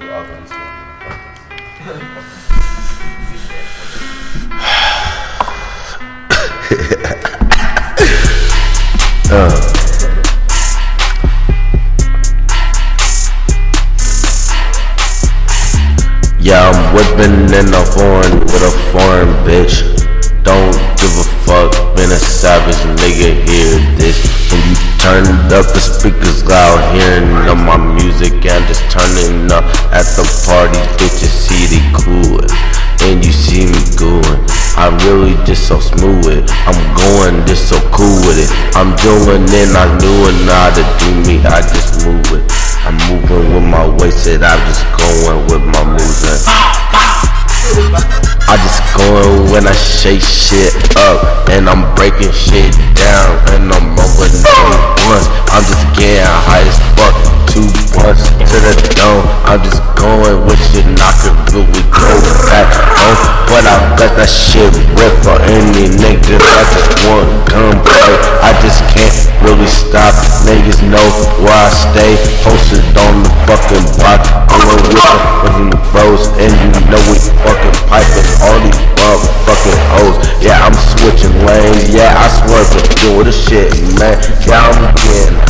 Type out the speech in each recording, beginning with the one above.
like. Yeah, I'm whipping in a foreign with a foreign and just turning up at the party, bitches see the cool. And you see me going, I really just so smooth it. I'm going just so cool with it. I'm doing it, I knew it, how to do me, I just move it. I'm moving with my waist, and I'm just going with my moves. I just going when I shake shit up, and I'm breaking shit down, and I'm rolling blunts. I'm just getting I'm just going with shit, and I could really go back home, but I got that shit ripped for any nigga that just want gunplay. I just can't really stop. Niggas know where I stay, posted on the fucking block, going with the fucking bros, and you know we fucking piping all these motherfucking hoes. Yeah, I'm switching lanes. Yeah, I swear to do the shit, man. Yeah, I'm getting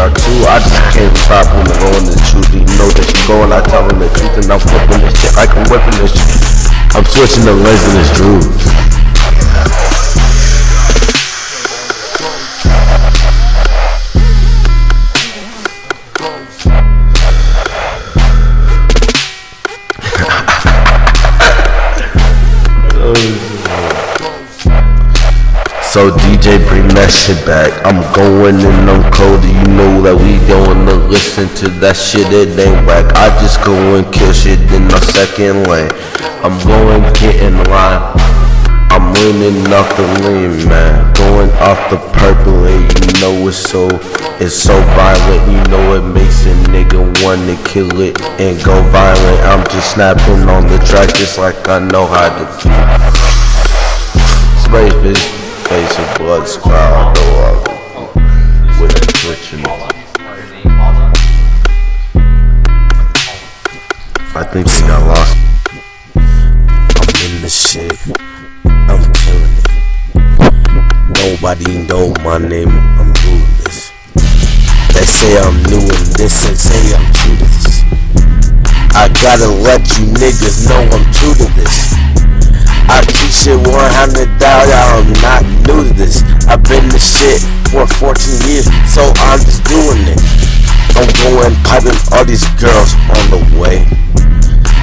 are too. I just can't stop when I'm going the truth. You know that you go and I tell them the truth, and I'm flipping this shit like I'm whipping this shit. I'm switching the lanes and So DJ, bring that shit back. I'm going in on cold. You know that we don't wanna listen to that shit. It ain't whack. I just go and kill shit in my second lane. I'm going get in line. I'm winning off the lean, man. Going off the purple, and you know it's so, it's so violent. You know it makes a nigga wanna kill it and go violent. I'm just snapping on the track just like I know how to do. Face of blood squad, with a twitching. I think we got lost. I'm in the shit. I'm killing it. Nobody know my name. I'm doing this. They say I'm new in this and say I'm true to this. I gotta let you niggas know I'm true to this. I teach it 100 I'm not new to this. I've been the shit for 14 years, so I'm just doing it. I'm going piping all these girls on the way.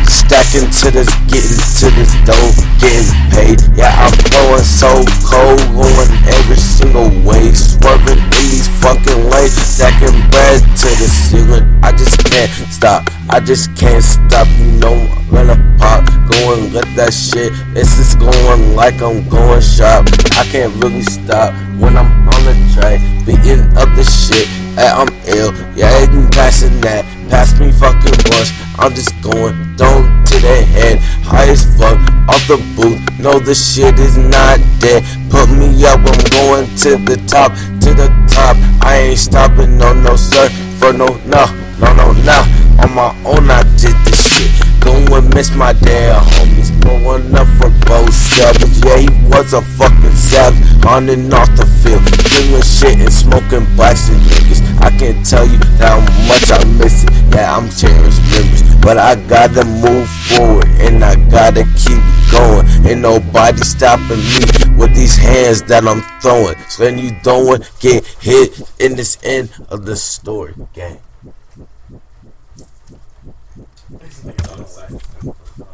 Stacking to this, getting to this dough, getting paid. Yeah, I'm blowing so cold, going every single way. Swerving in these fucking lanes, stacking bread to the ceiling. I just can't stop, I just can't stop. You know, I'm gonna pop, going let that shit. This is going like I'm going sharp. I can't really stop when I'm on the track, beating up the shit. Hey, I'm ill, yeah, I ain't passing that. Pass me fucking once, I'm just going down to the head. High as fuck, off the booth. No, the shit is not dead. Put me up, I'm going to the top, to the top. I ain't stopping, no, no, sir. For no, no, no, no, no. On my own, I did this shit. Going miss my dad, homies. Blowing up for both savage. Yeah, he was a fucking savage. On and off the field. Doing shit and smoking blacks and niggas. I can't tell you how much I miss it. Yeah, I'm cherished memories. But I gotta move forward and I gotta keep going. Ain't nobody stopping me with these hands that I'm throwing. So when you don't get hit in this end of the story, gang. Like,